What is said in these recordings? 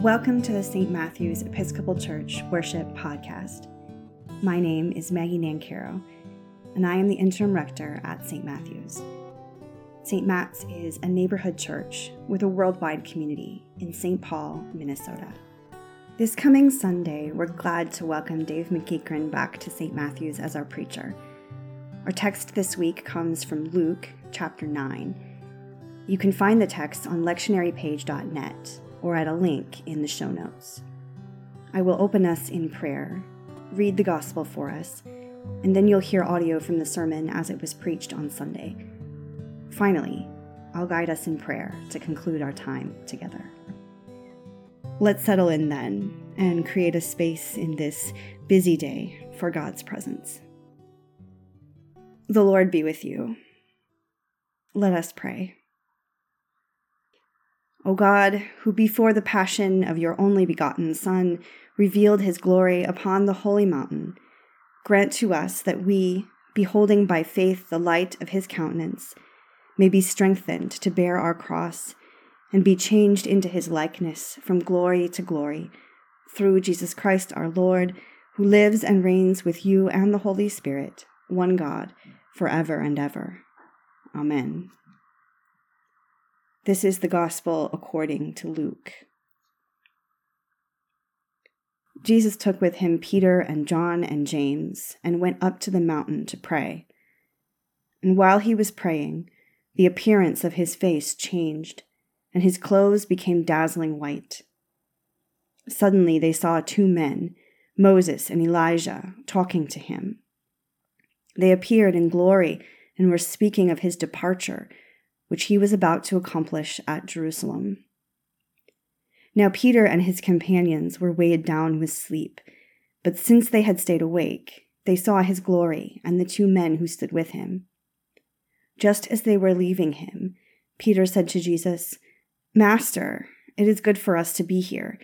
Welcome to the St. Matthew's Episcopal Church Worship Podcast. My name is Maggie Nancarrow, and I am the interim rector at St. Matthew's. St. Matt's is a neighborhood church with a worldwide community in St. Paul, Minnesota. This coming Sunday, we're glad to welcome Dave McEachran back to St. Matthew's as our preacher. Our text this week comes from Luke chapter 9. You can find the text on lectionarypage.net or at a link in the show notes. I will open us in prayer, read the gospel for us, and then you'll hear audio from the sermon as it was preached on Sunday. Finally, I'll guide us in prayer to conclude our time together. Let's settle in then and create a space in this busy day for God's presence. The Lord be with you. Let us pray. O God, who before the passion of your only begotten Son revealed his glory upon the holy mountain, grant to us that we, beholding by faith the light of his countenance, may be strengthened to bear our cross and be changed into his likeness from glory to glory, through Jesus Christ our Lord, who lives and reigns with you and the Holy Spirit, one God, forever and ever. Amen. This is the Gospel according to Luke. Jesus took with him Peter and John and James and went up to the mountain to pray. And while he was praying, the appearance of his face changed, and his clothes became dazzling white. Suddenly they saw two men, Moses and Elijah, talking to him. They appeared in glory and were speaking of his departure which he was about to accomplish at Jerusalem. Now Peter and his companions were weighed down with sleep, but since they had stayed awake, they saw his glory and the two men who stood with him. Just as they were leaving him, Peter said to Jesus, Master, it is good for us to be here.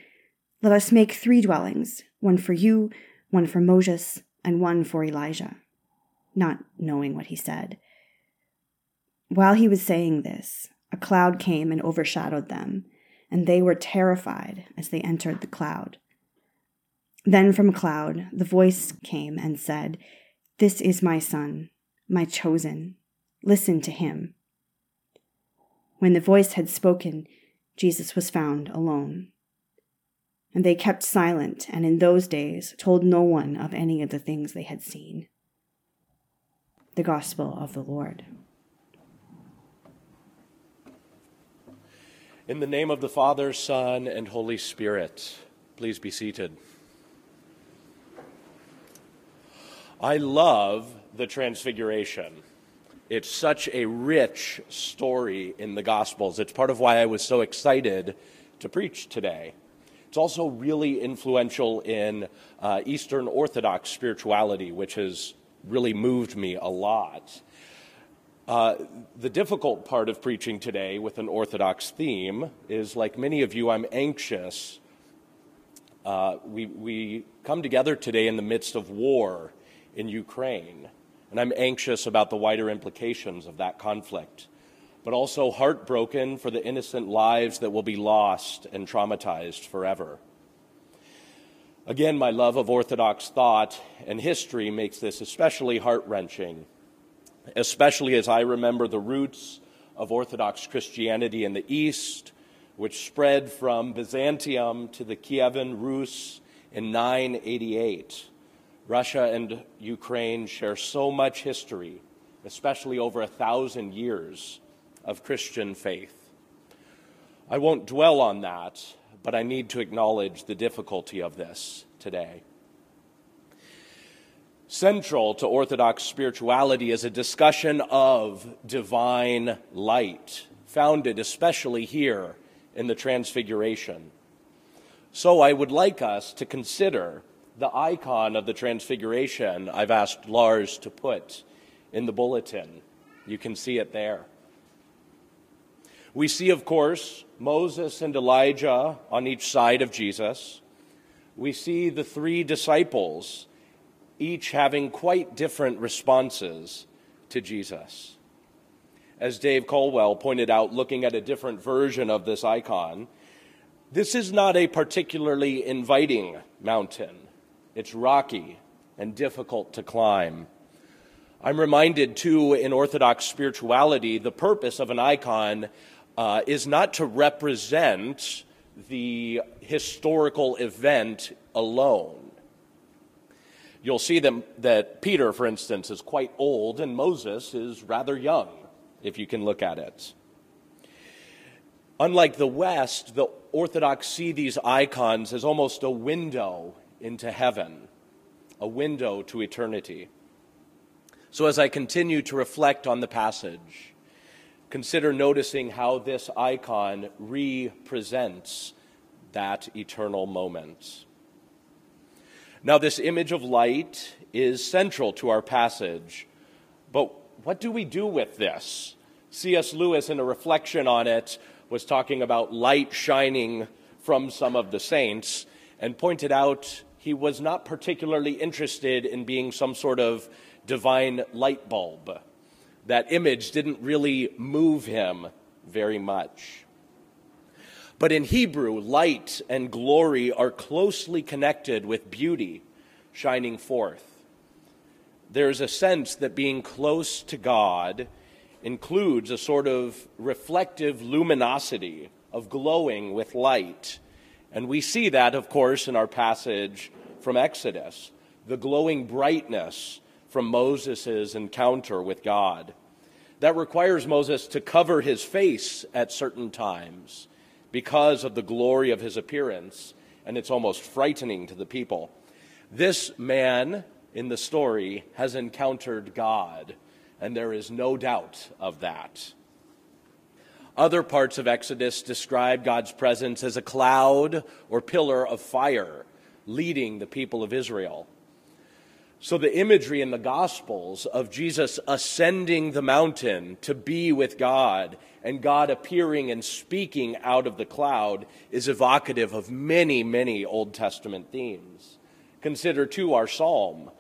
Let us make three dwellings one for you, one for Moses, and one for Elijah. Not knowing what he said. While he was saying this, a cloud came and overshadowed them, and they were terrified as they entered the cloud. Then from a cloud the voice came and said, This is my son, my chosen. Listen to him. When the voice had spoken, Jesus was found alone. And they kept silent, and in those days told no one of any of the things they had seen. The Gospel of the Lord. In the name of the Father, Son, and Holy Spirit, please be seated. I love the Transfiguration. It's such a rich story in the Gospels. It's part of why I was so excited to preach today. It's also really influential in uh, Eastern Orthodox spirituality, which has really moved me a lot. Uh, the difficult part of preaching today with an Orthodox theme is like many of you, I'm anxious. Uh, we, we come together today in the midst of war in Ukraine, and I'm anxious about the wider implications of that conflict, but also heartbroken for the innocent lives that will be lost and traumatized forever. Again, my love of Orthodox thought and history makes this especially heart wrenching especially as I remember the roots of Orthodox Christianity in the East, which spread from Byzantium to the Kievan Rus in 988. Russia and Ukraine share so much history, especially over a thousand years of Christian faith. I won't dwell on that, but I need to acknowledge the difficulty of this today. Central to Orthodox spirituality is a discussion of divine light, founded especially here in the Transfiguration. So I would like us to consider the icon of the Transfiguration I've asked Lars to put in the bulletin. You can see it there. We see, of course, Moses and Elijah on each side of Jesus. We see the three disciples each having quite different responses to Jesus. As Dave Colwell pointed out, looking at a different version of this icon, This is not a particularly inviting mountain. It's rocky and difficult to climb. I'm reminded, too, in Orthodox spirituality, the purpose of an icon uh, is not to represent the historical event alone. You'll see that, that Peter, for instance, is quite old and Moses is rather young, if you can look at it. Unlike the West, the Orthodox see these icons as almost a window into heaven, a window to eternity. So, as I continue to reflect on the passage, consider noticing how this icon represents that eternal moment. Now, this image of light is central to our passage, but what do we do with this? C.S. Lewis, in a reflection on it, was talking about light shining from some of the saints and pointed out he was not particularly interested in being some sort of divine light bulb. That image didn't really move him very much. But in Hebrew, light and glory are closely connected with beauty shining forth. There's a sense that being close to God includes a sort of reflective luminosity of glowing with light. And we see that, of course, in our passage from Exodus the glowing brightness from Moses' encounter with God. That requires Moses to cover his face at certain times because of the glory of his appearance, and it's almost frightening to the people. This man in the story has encountered God, and there is no doubt of that. Other parts of Exodus describe God's presence as a cloud or pillar of fire leading the people of Israel. So, the imagery in the Gospels of Jesus ascending the mountain to be with God and God appearing and speaking out of the cloud is evocative of many, many Old Testament themes. Consider, too, our psalm.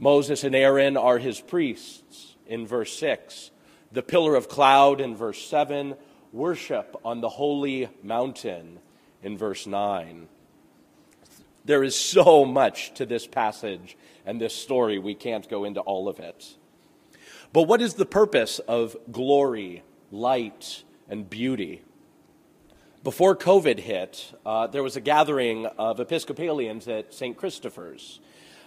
Moses and Aaron are his priests in verse 6. The pillar of cloud in verse 7. Worship on the holy mountain in verse 9. There is so much to this passage and this story, we can't go into all of it. But what is the purpose of glory, light, and beauty? Before COVID hit, uh, there was a gathering of Episcopalians at St. Christopher's.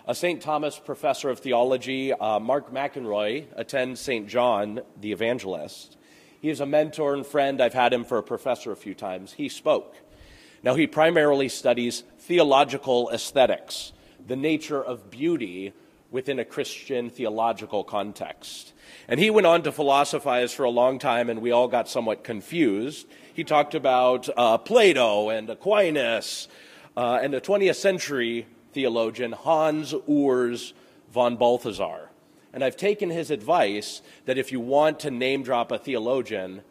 A St. Thomas professor of theology, uh, Mark McInroy, attends St. John the Evangelist. He is a mentor and friend. I've had him for a professor a few times. He spoke. Now, he primarily studies theological aesthetics, the nature of beauty within a Christian theological context. And he went on to philosophize for a long time, and we all got somewhat confused. He talked about uh, Plato and Aquinas uh, and a 20th century theologian, Hans Urs von Balthasar. And I've taken his advice that if you want to name drop a theologian,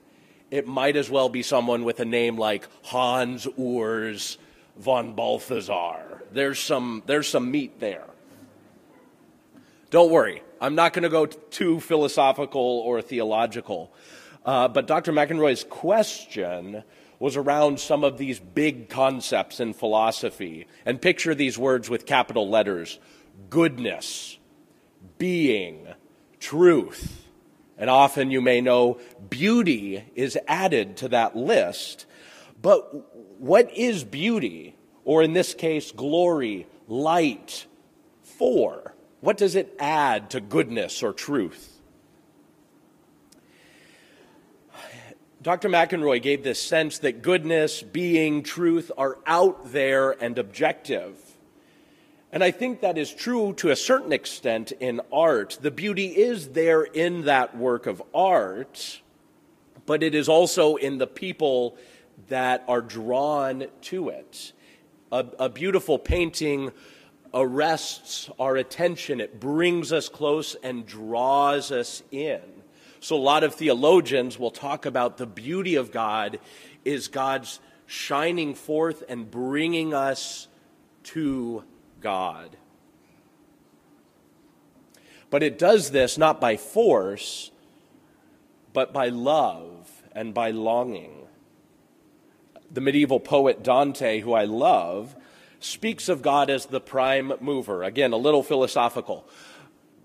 it might as well be someone with a name like Hans Urs von Balthasar. There's some, there's some meat there. Don't worry, I'm not going to go too philosophical or theological. Uh, but Dr. McInroy's question was around some of these big concepts in philosophy. And picture these words with capital letters goodness, being, truth. And often you may know beauty is added to that list. But what is beauty, or in this case, glory, light, for? What does it add to goodness or truth? Dr. McInroy gave this sense that goodness, being, truth are out there and objective. And I think that is true to a certain extent in art. The beauty is there in that work of art, but it is also in the people that are drawn to it. A, a beautiful painting arrests our attention, it brings us close and draws us in. So, a lot of theologians will talk about the beauty of God is God's shining forth and bringing us to God. But it does this not by force, but by love and by longing the medieval poet Dante, who I love, speaks of God as the prime mover. Again, a little philosophical,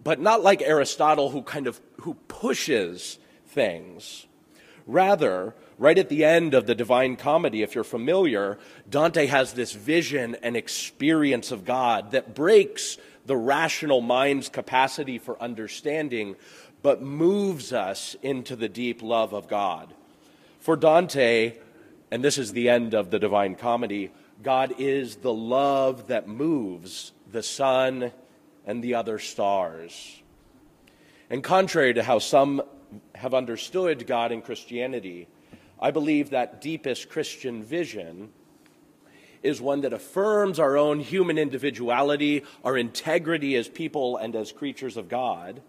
but not like Aristotle, who kind of who pushes things. Rather, right at the end of the Divine Comedy, if you're familiar, Dante has this vision and experience of God that breaks the rational mind's capacity for understanding, but moves us into the deep love of God. For Dante, and this is the end of the Divine Comedy, God is the love that moves the sun and the other stars. And contrary to how some have understood God in Christianity, I believe that deepest Christian vision is one that affirms our own human individuality, our integrity as people and as creatures of God.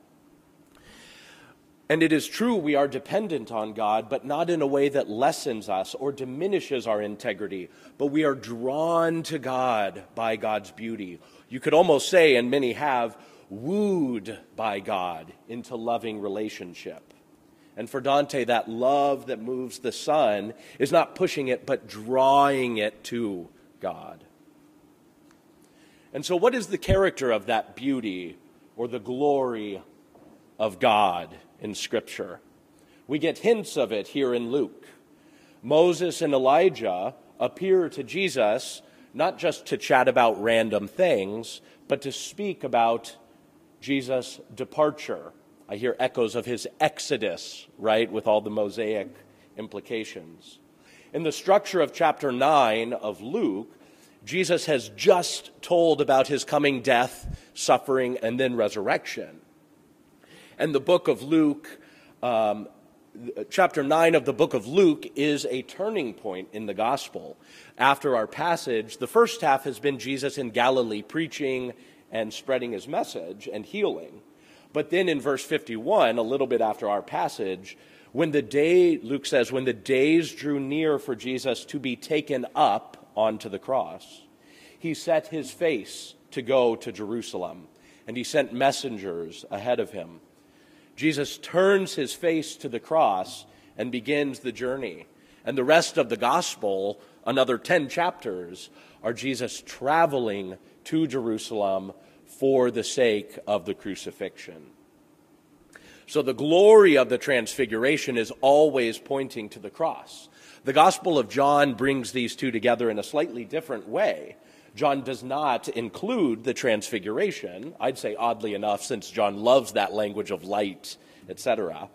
And it is true we are dependent on God, but not in a way that lessens us or diminishes our integrity, but we are drawn to God by God's beauty. You could almost say, and many have, wooed by God into loving relationship. And for Dante, that love that moves the sun is not pushing it, but drawing it to God. And so, what is the character of that beauty or the glory of God in Scripture? We get hints of it here in Luke. Moses and Elijah appear to Jesus not just to chat about random things, but to speak about Jesus' departure. I hear echoes of his exodus, right, with all the Mosaic implications. In the structure of chapter 9 of Luke, Jesus has just told about his coming death, suffering, and then resurrection. And the book of Luke, um, chapter 9 of the book of Luke, is a turning point in the gospel. After our passage, the first half has been Jesus in Galilee preaching and spreading his message and healing. But then in verse 51, a little bit after our passage, when the day, Luke says, when the days drew near for Jesus to be taken up onto the cross, he set his face to go to Jerusalem, and he sent messengers ahead of him. Jesus turns his face to the cross and begins the journey. And the rest of the gospel, another 10 chapters, are Jesus traveling to Jerusalem for the sake of the crucifixion. So the glory of the transfiguration is always pointing to the cross. The Gospel of John brings these two together in a slightly different way. John does not include the transfiguration, I'd say oddly enough, since John loves that language of light, etc.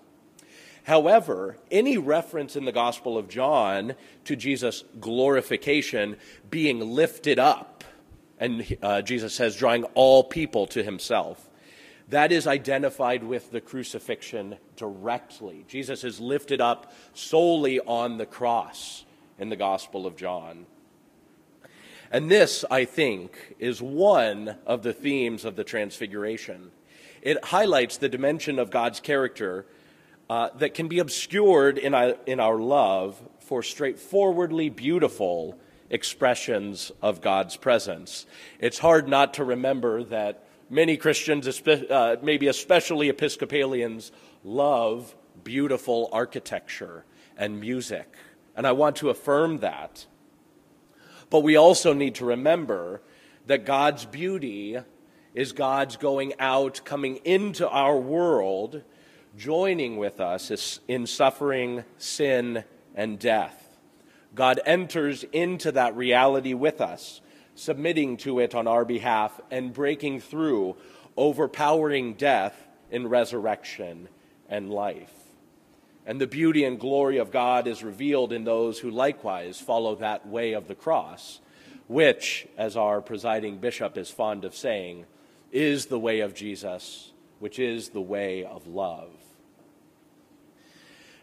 However, any reference in the Gospel of John to Jesus' glorification being lifted up, and uh, Jesus says, drawing all people to himself, that is identified with the crucifixion directly. Jesus is lifted up solely on the cross in the Gospel of John. And this, I think, is one of the themes of the Transfiguration. It highlights the dimension of God's character uh, that can be obscured in our, in our love for straightforwardly beautiful expressions of God's presence. It's hard not to remember that many Christians, uh, maybe especially Episcopalians, love beautiful architecture and music. And I want to affirm that. But we also need to remember that God's beauty is God's going out, coming into our world joining with us in suffering, sin, and death. God enters into that reality with us, submitting to it on our behalf and breaking through, overpowering death in resurrection and life. And the beauty and glory of God is revealed in those who likewise follow that way of the cross, which, as our presiding bishop is fond of saying, is the way of Jesus, which is the way of love.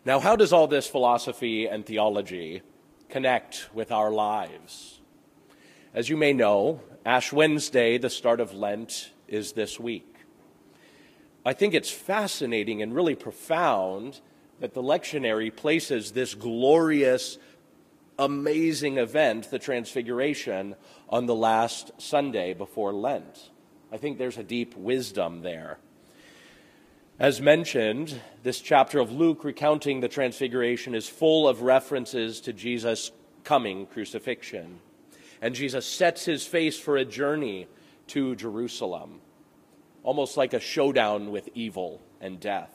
Now, how does all this philosophy and theology connect with our lives? As you may know, Ash Wednesday, the start of Lent, is this week. I think it's fascinating and really profound that the lectionary places this glorious, amazing event, the Transfiguration, on the last Sunday before Lent. I think there's a deep wisdom there. As mentioned, this chapter of Luke recounting the Transfiguration is full of references to Jesus' coming crucifixion. And Jesus sets his face for a journey to Jerusalem, almost like a showdown with evil and death.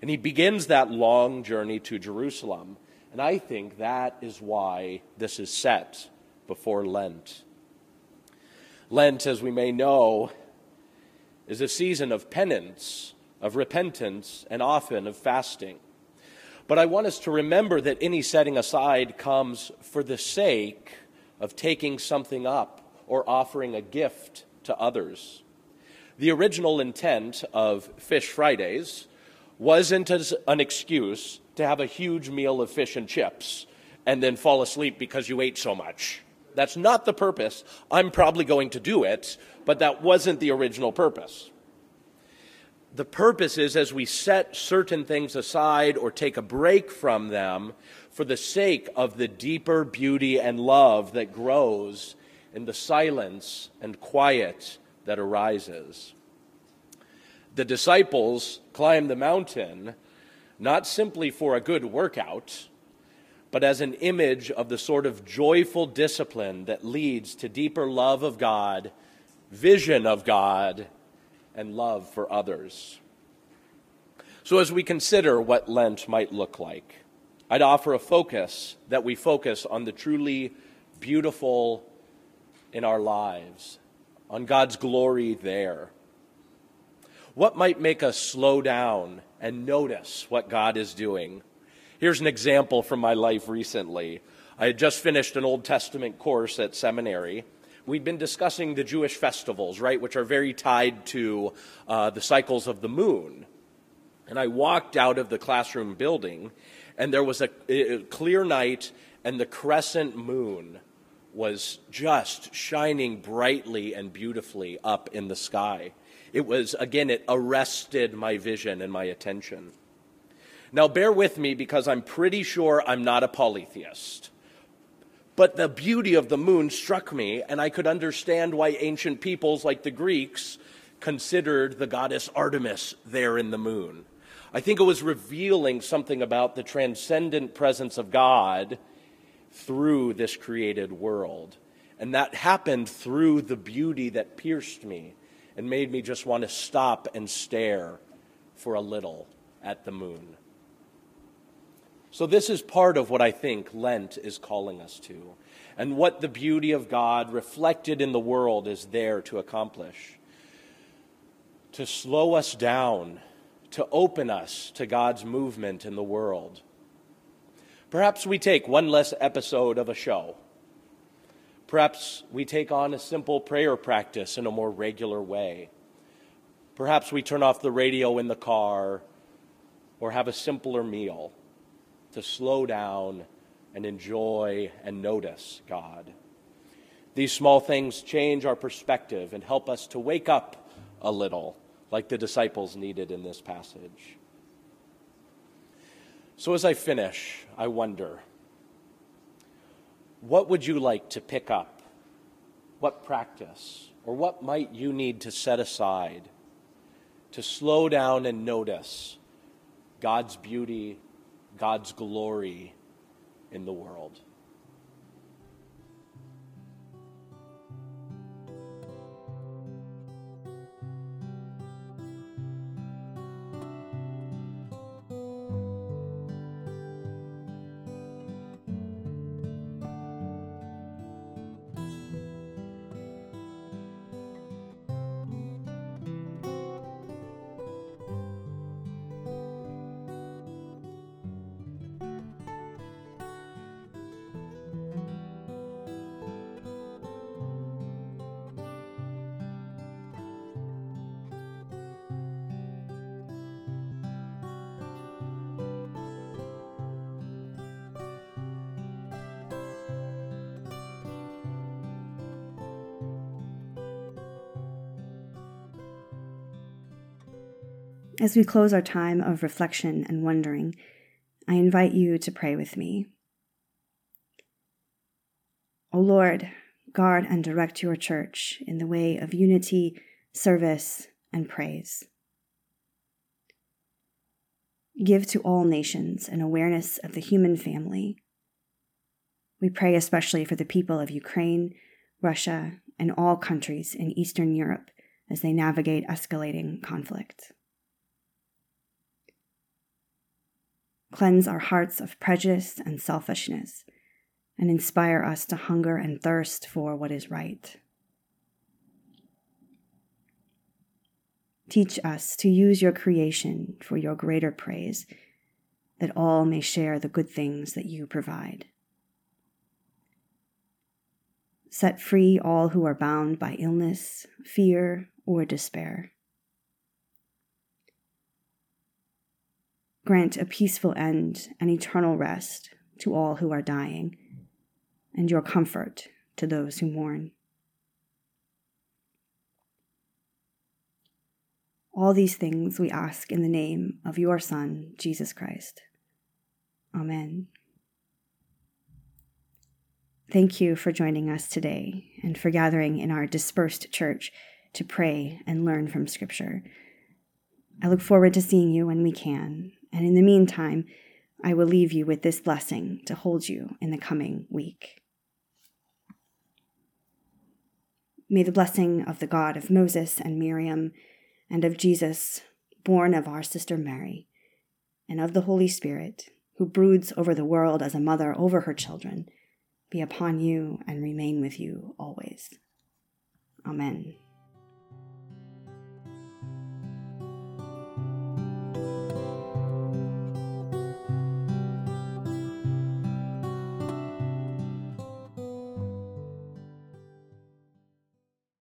And he begins that long journey to Jerusalem. And I think that is why this is set before Lent. Lent, as we may know, is a season of penance, of repentance, and often of fasting. But I want us to remember that any setting aside comes for the sake of taking something up or offering a gift to others. The original intent of Fish Fridays wasn't as an excuse to have a huge meal of fish and chips and then fall asleep because you ate so much. That's not the purpose. I'm probably going to do it, but that wasn't the original purpose. The purpose is as we set certain things aside or take a break from them for the sake of the deeper beauty and love that grows in the silence and quiet that arises. The disciples climbed the mountain not simply for a good workout, but as an image of the sort of joyful discipline that leads to deeper love of God, vision of God, and love for others. So, as we consider what Lent might look like, I'd offer a focus that we focus on the truly beautiful in our lives, on God's glory there. What might make us slow down and notice what God is doing? Here's an example from my life recently. I had just finished an Old Testament course at seminary. We'd been discussing the Jewish festivals, right, which are very tied to uh, the cycles of the moon. And I walked out of the classroom building, and there was a, a clear night, and the crescent moon was just shining brightly and beautifully up in the sky. It was, again, it arrested my vision and my attention. Now, bear with me because I'm pretty sure I'm not a polytheist. But the beauty of the moon struck me, and I could understand why ancient peoples like the Greeks considered the goddess Artemis there in the moon. I think it was revealing something about the transcendent presence of God through this created world. And that happened through the beauty that pierced me and made me just want to stop and stare for a little at the moon. So, this is part of what I think Lent is calling us to, and what the beauty of God reflected in the world is there to accomplish. To slow us down, to open us to God's movement in the world. Perhaps we take one less episode of a show. Perhaps we take on a simple prayer practice in a more regular way. Perhaps we turn off the radio in the car or have a simpler meal to slow down and enjoy and notice God. These small things change our perspective and help us to wake up a little, like the disciples needed in this passage. So, as I finish, I wonder what would you like to pick up? What practice? Or what might you need to set aside to slow down and notice God's beauty God's glory in the world. As we close our time of reflection and wondering, I invite you to pray with me. O Lord, guard and direct your church in the way of unity, service, and praise. Give to all nations an awareness of the human family. We pray especially for the people of Ukraine, Russia, and all countries in Eastern Europe as they navigate escalating conflict. Cleanse our hearts of prejudice and selfishness, and inspire us to hunger and thirst for what is right. Teach us to use your creation for your greater praise, that all may share the good things that you provide. Set free all who are bound by illness, fear, or despair. Grant a peaceful end and eternal rest to all who are dying, and your comfort to those who mourn. All these things we ask in the name of your Son, Jesus Christ. Amen. Thank you for joining us today and for gathering in our dispersed church to pray and learn from Scripture. I look forward to seeing you when we can, and in the meantime, I will leave you with this blessing to hold you in the coming week. May the blessing of the God of Moses and Miriam, and of Jesus, born of our sister Mary, and of the Holy Spirit, who broods over the world as a mother over her children, be upon you and remain with you always. Amen.